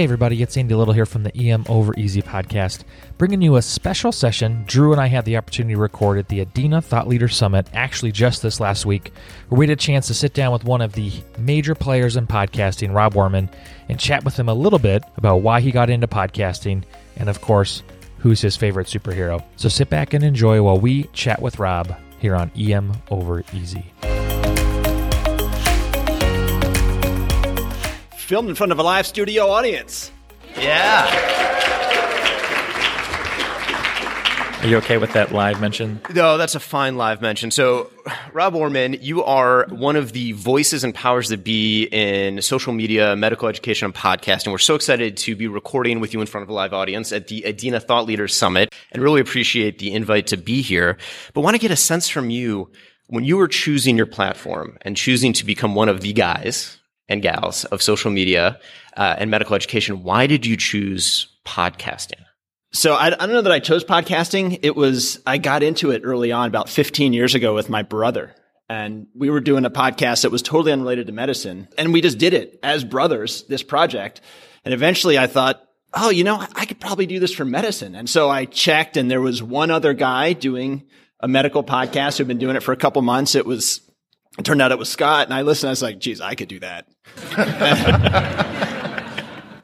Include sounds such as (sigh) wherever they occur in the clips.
Hey, everybody, it's Andy Little here from the EM Over Easy podcast, bringing you a special session Drew and I had the opportunity to record at the Adena Thought Leader Summit, actually just this last week, where we had a chance to sit down with one of the major players in podcasting, Rob Orman, and chat with him a little bit about why he got into podcasting and, of course, who's his favorite superhero. So sit back and enjoy while we chat with Rob here on EM Over Easy. Filmed in front of a live studio audience. Yeah. Are you okay with that live mention? No, that's a fine live mention. So, Rob Orman, you are one of the voices and powers that be in social media, medical education, and podcasting. We're so excited to be recording with you in front of a live audience at the Adena Thought Leaders Summit and really appreciate the invite to be here. But want to get a sense from you when you were choosing your platform and choosing to become one of the guys and gals of social media uh, and medical education, why did you choose podcasting? So I, I, don't know that I chose podcasting. It was, I got into it early on about 15 years ago with my brother. And we were doing a podcast that was totally unrelated to medicine. And we just did it as brothers, this project. And eventually I thought, oh, you know, I could probably do this for medicine. And so I checked and there was one other guy doing a medical podcast who'd been doing it for a couple months. It was it turned out it was Scott, and I listened. I was like, "Geez, I could do that." (laughs)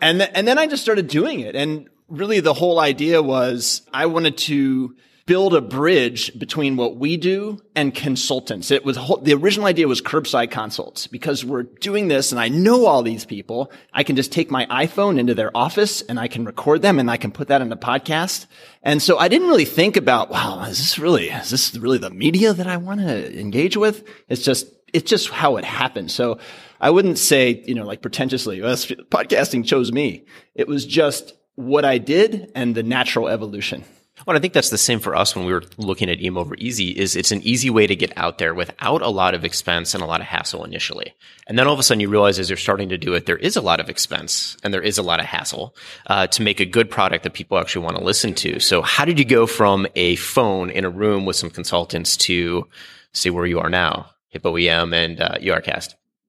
and th- and then I just started doing it, and really the whole idea was I wanted to build a bridge between what we do and consultants. It was the original idea was curbside consults because we're doing this and I know all these people. I can just take my iPhone into their office and I can record them and I can put that in the podcast. And so I didn't really think about, wow, is this really, is this really the media that I want to engage with? It's just, it's just how it happened. So I wouldn't say, you know, like pretentiously, well, podcasting chose me. It was just what I did and the natural evolution. Well, I think that's the same for us when we were looking at EM over easy is it's an easy way to get out there without a lot of expense and a lot of hassle initially. And then all of a sudden you realize as you're starting to do it, there is a lot of expense and there is a lot of hassle uh, to make a good product that people actually want to listen to. So how did you go from a phone in a room with some consultants to see where you are now, Hippo EM and uh?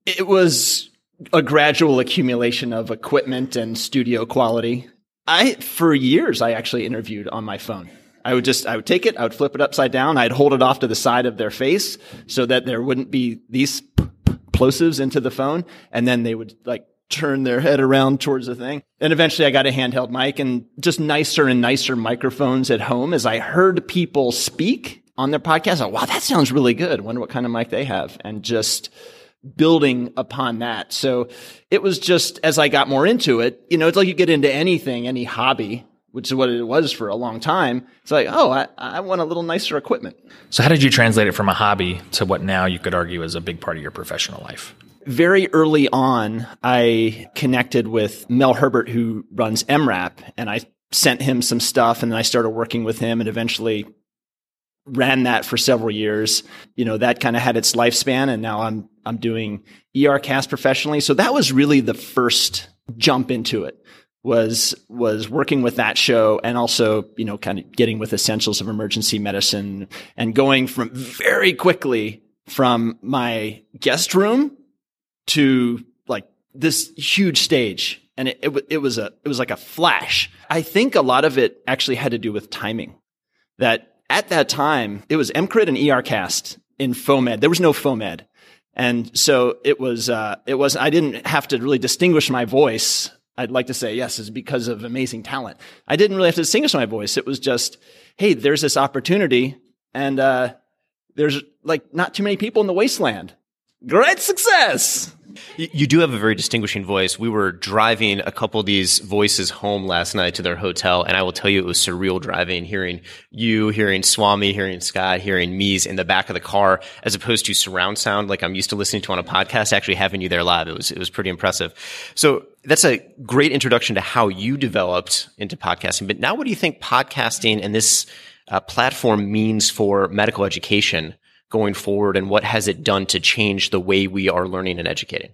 It was a gradual accumulation of equipment and studio quality I, for years, I actually interviewed on my phone. I would just, I would take it, I would flip it upside down, I'd hold it off to the side of their face so that there wouldn't be these plosives into the phone. And then they would like turn their head around towards the thing. And eventually I got a handheld mic and just nicer and nicer microphones at home as I heard people speak on their podcast. Oh, wow, that sounds really good. Wonder what kind of mic they have. And just, building upon that. So it was just as I got more into it, you know, it's like you get into anything, any hobby, which is what it was for a long time. It's like, oh, I, I want a little nicer equipment. So how did you translate it from a hobby to what now you could argue is a big part of your professional life? Very early on, I connected with Mel Herbert, who runs EM:RAP, and I sent him some stuff and then I started working with him and eventually ran that for several years. You know, that kind of had its lifespan and now I'm, I'm doing ERcast professionally. So that was really the first jump into it was, was working with that show and also, you know, kind of getting with essentials of emergency medicine and going from very quickly from my guest room to like this huge stage. And it, it, it was a, it was like a flash. I think a lot of it actually had to do with timing that at that time, it was EMCrit and ERCast in FOAMed. There was no FOAMed. And so it was, uh, it was, I didn't have to really distinguish my voice. I'd like to say, yes, is because of amazing talent. I didn't really have to distinguish my voice. It was just, hey, there's this opportunity and, uh, there's like not too many people in the wasteland. Great success. You do have a very distinguishing voice. We were driving a couple of these voices home last night to their hotel, and I will tell you it was surreal driving, hearing you, hearing Swami, hearing Scott, hearing Mees in the back of the car, as opposed to surround sound like I'm used to listening to on a podcast. Actually, having you there live, it was it was pretty impressive. So that's a great introduction to how you developed into podcasting. But now, what do you think podcasting and this uh, platform means for medical education? Going forward and what has it done to change the way we are learning and educating?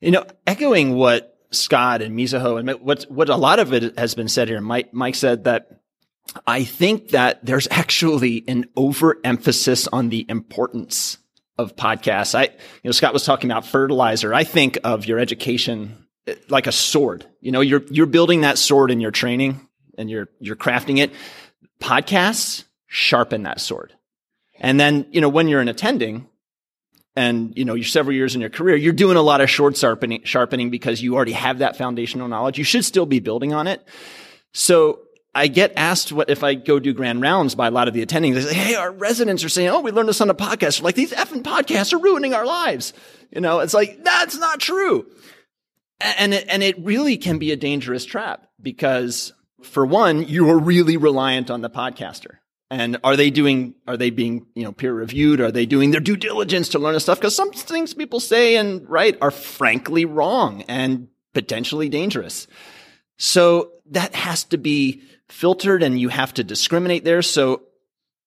You know, echoing what Scott and Mizuho and what, what a lot of it has been said here. Mike, Mike said that I think that there's actually an overemphasis on the importance of podcasts. I, you know, Scott was talking about fertilizer. I think of your education eh, like a sword. You know, you're you're building that sword in your training and you're you're crafting it. Podcasts sharpen that sword. And then, you know, when you're in attending and, you know, you're several years in your career, you're doing a lot of short sharpening, sharpening because you already have that foundational knowledge. You should still be building on it. So I get asked what if I go do grand rounds by a lot of the attendings. They say, Hey, our residents are saying, Oh, we learned this on a podcast. Like these effing podcasts are ruining our lives. You know, it's like, that's not true. And it, and it really can be a dangerous trap because for one, you are really reliant on the podcaster. And are they doing, are they being, you know, peer reviewed? Are they doing their due diligence to learn this stuff? Because some things people say and write are frankly wrong and potentially dangerous. So that has to be filtered and you have to discriminate there. So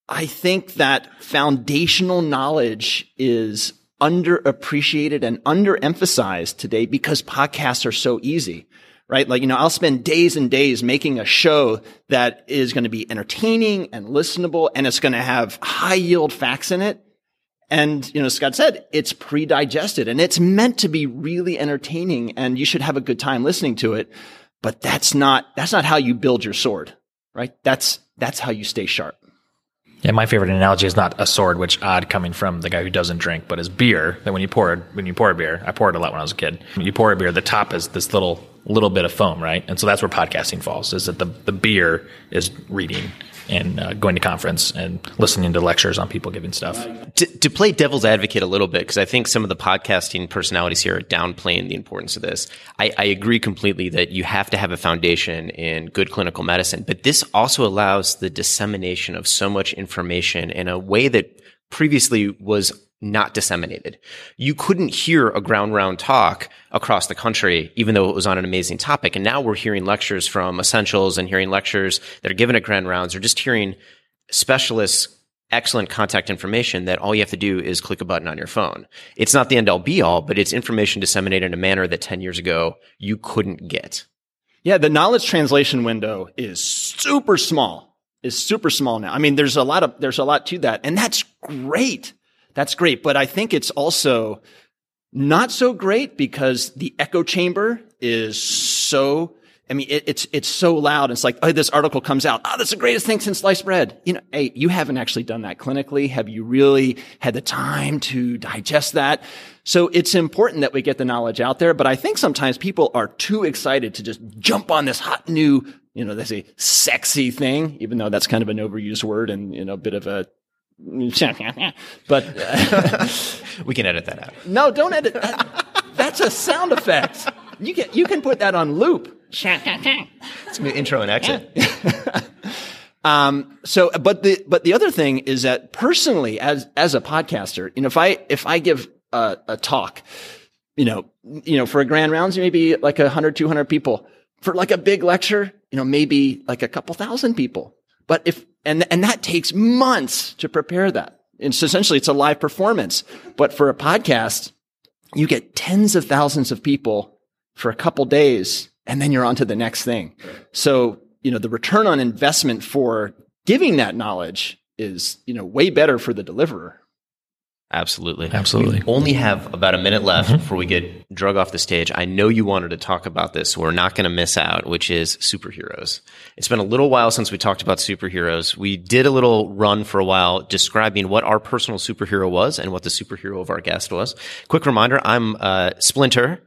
I think that foundational knowledge is underappreciated and underemphasized today because podcasts are so easy right? Like, you know, I'll spend days and days making a show that is going to be entertaining and listenable and it's going to have high yield facts in it. And, you know, Scott said it's pre-digested and it's meant to be really entertaining and you should have a good time listening to it. But that's not, that's not how you build your sword, right? That's, that's how you stay sharp. Yeah, my favorite analogy is not a sword, which odd coming from the guy who doesn't drink, but is beer. That when you pour it when you pour a beer, I poured a lot when I was a kid. When you pour a beer, the top is this little little bit of foam, right? And so that's where podcasting falls. Is that the the beer is reading and uh, going to conference and listening to lectures on people giving stuff. To, to play devil's advocate a little bit, because I think some of the podcasting personalities here are downplaying the importance of this. I, I agree completely that you have to have a foundation in good clinical medicine, but this also allows the dissemination of so much information in a way that previously was not disseminated. You couldn't hear a ground round talk across the country, even though it was on an amazing topic. And now we're hearing lectures from essentials and hearing lectures that are given at grand rounds or just hearing specialists excellent contact information that all you have to do is click a button on your phone. It's not the end all be all, but it's information disseminated in a manner that 10 years ago you couldn't get. Yeah, the knowledge translation window is super small. Is super small now. I mean, there's a lot of there's a lot to that, and that's great. That's great. But I think it's also not so great because the echo chamber is so, I mean, it, it's, it's so loud. It's like, oh, this article comes out. Oh, that's the greatest thing since sliced bread. You know, hey, you haven't actually done that clinically. Have you really had the time to digest that? So it's important that we get the knowledge out there. But I think sometimes people are too excited to just jump on this hot new, you know, they say sexy thing, even though that's kind of an overused word and, you know, a bit of a (laughs) but uh, we can edit that out. No, don't edit. That. That's a sound effect. You can you can put that on loop. It's gonna be intro and exit. (laughs) um, so, but the but the other thing is that personally, as as a podcaster, you know, if I if I give a, a talk, you know, you know, for a grand rounds, maybe like a 100, 200 people. For like a big lecture, you know, maybe like a couple thousand people. But if, and, and that takes months to prepare that. It's essentially, it's a live performance. But for a podcast, you get tens of thousands of people for a couple days and then you're on to the next thing. So, you know, the return on investment for giving that knowledge is, you know, way better for the deliverer. Absolutely. Absolutely. We only have about a minute left mm-hmm. before we get drug off the stage. I know you wanted to talk about this. So we're not going to miss out, which is superheroes. It's been a little while since we talked about superheroes. We did a little run for a while describing what our personal superhero was and what the superhero of our guest was. Quick reminder. I'm uh, Splinter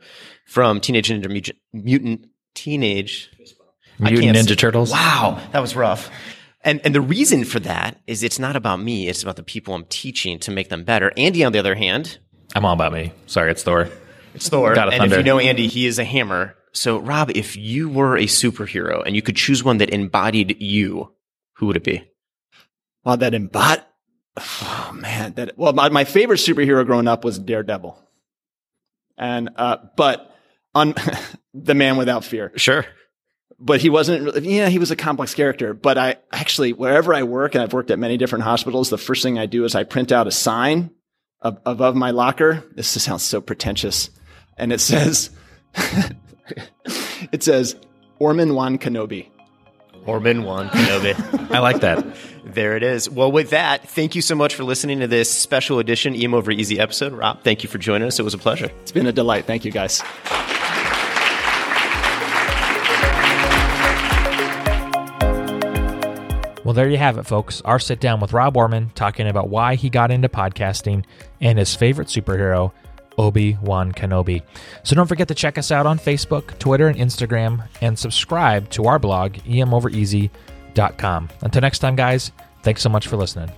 from Teenage Ninja Mutant Teenage Mutant Ninja Turtles. Wow. That was rough. And, and the reason for that is it's not about me. It's about the people I'm teaching to make them better. Andy, on the other hand, I'm all about me. Sorry, it's Thor. It's Thor. God of and if you know Andy, he is a hammer. So Rob, if you were a superhero and you could choose one that embodied you, who would it be? Well, that embodied, oh man, that, well, my, my favorite superhero growing up was Daredevil. And, uh, but on (laughs) the man without fear. Sure but he wasn't, yeah, he was a complex character. But I actually, wherever I work, and I've worked at many different hospitals, the first thing I do is I print out a sign above my locker. This sounds so pretentious. And it says, (laughs) it says, Orman Wan Kenobi. Orman Wan Kenobi. I like that. There it is. Well, with that, thank you so much for listening to this special edition EM Over Easy episode. Rob, thank you for joining us. It was a pleasure. It's been a delight. Thank you, guys. Well, there you have it, folks. Our sit down with Rob Orman talking about why he got into podcasting and his favorite superhero, Obi Wan Kenobi. So don't forget to check us out on Facebook, Twitter, and Instagram, and subscribe to our blog, emovereasy.com. Until next time, guys, thanks so much for listening.